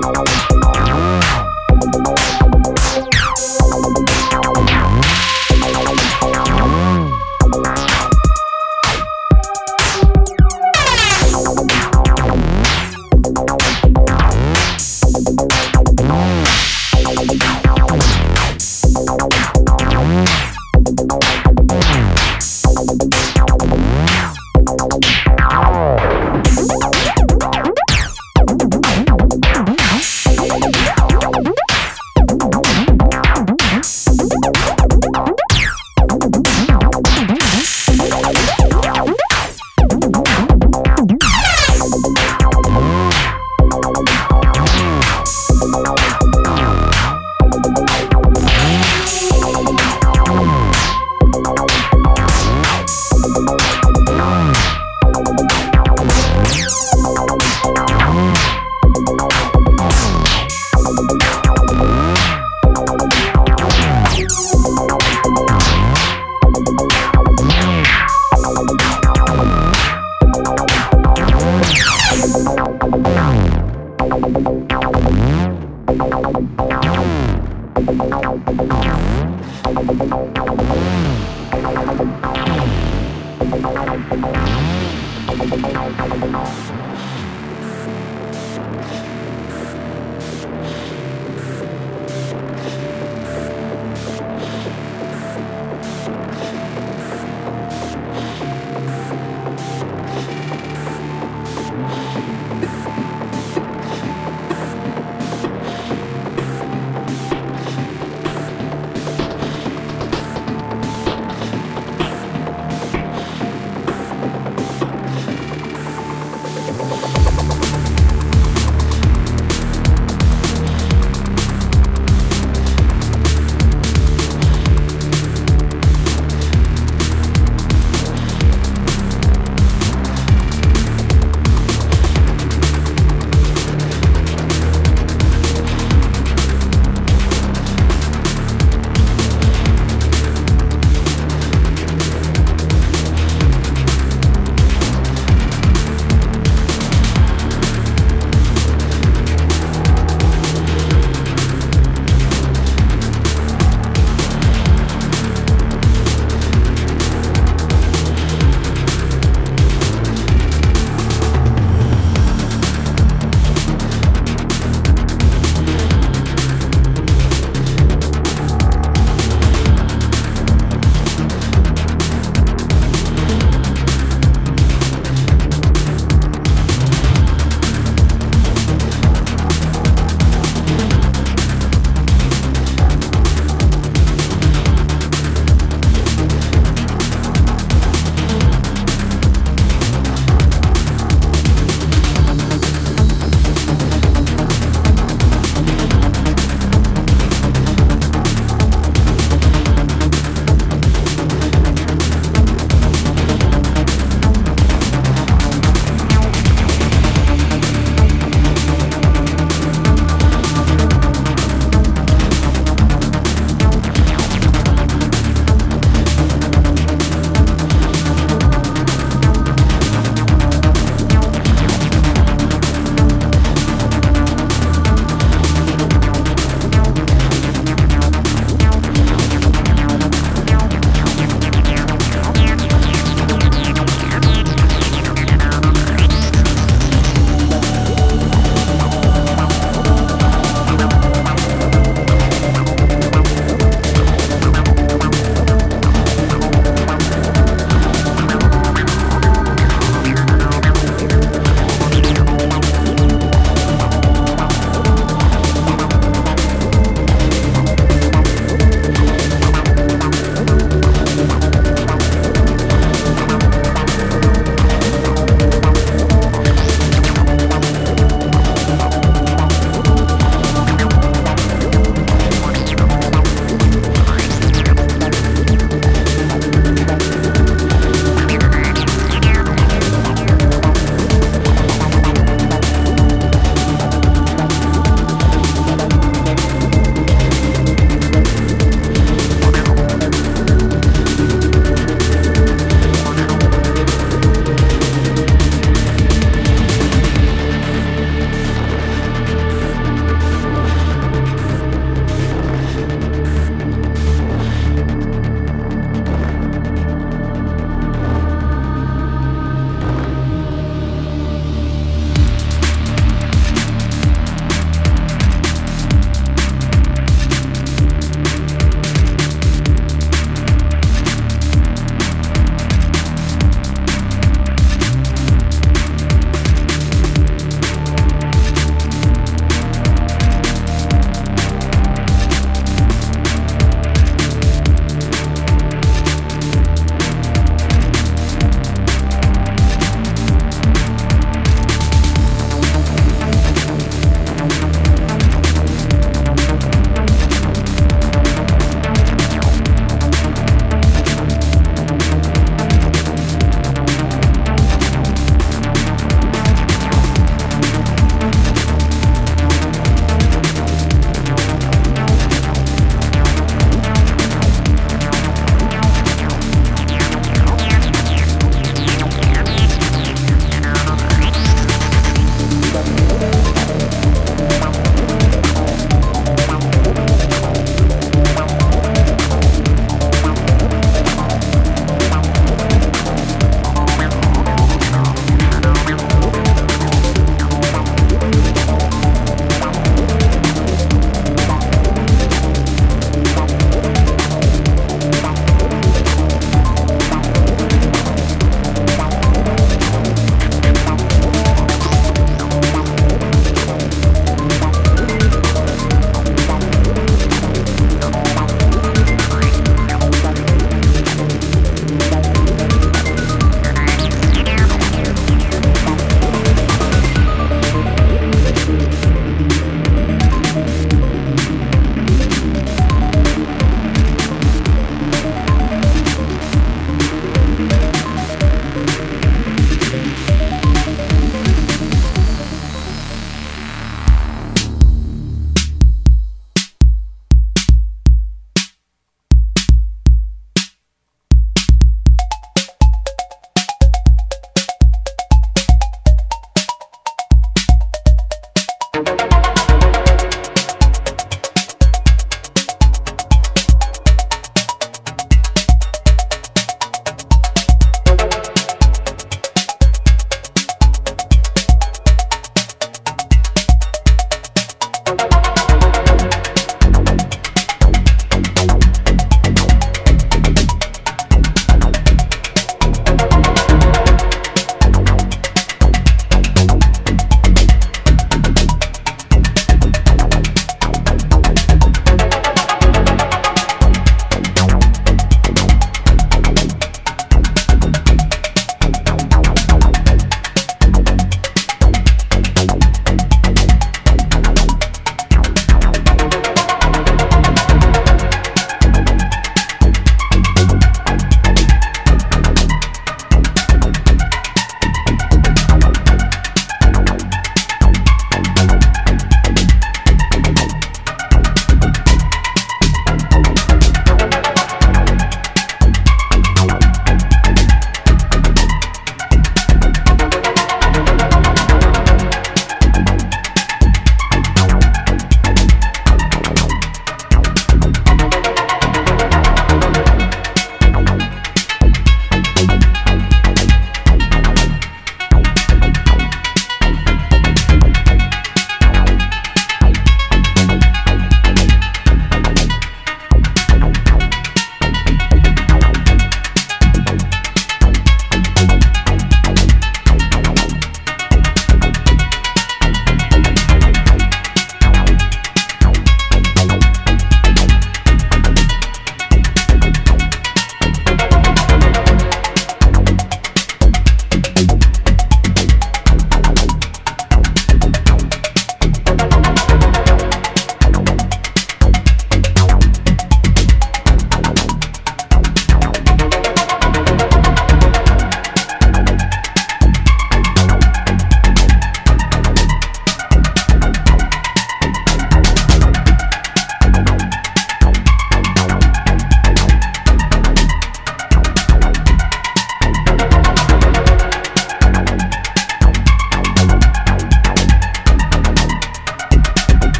Música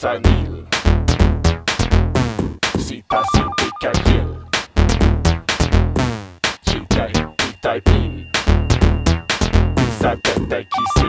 Sanil. Sita Sintika Kill. Chitai Itaipi. Sakatai Kisa.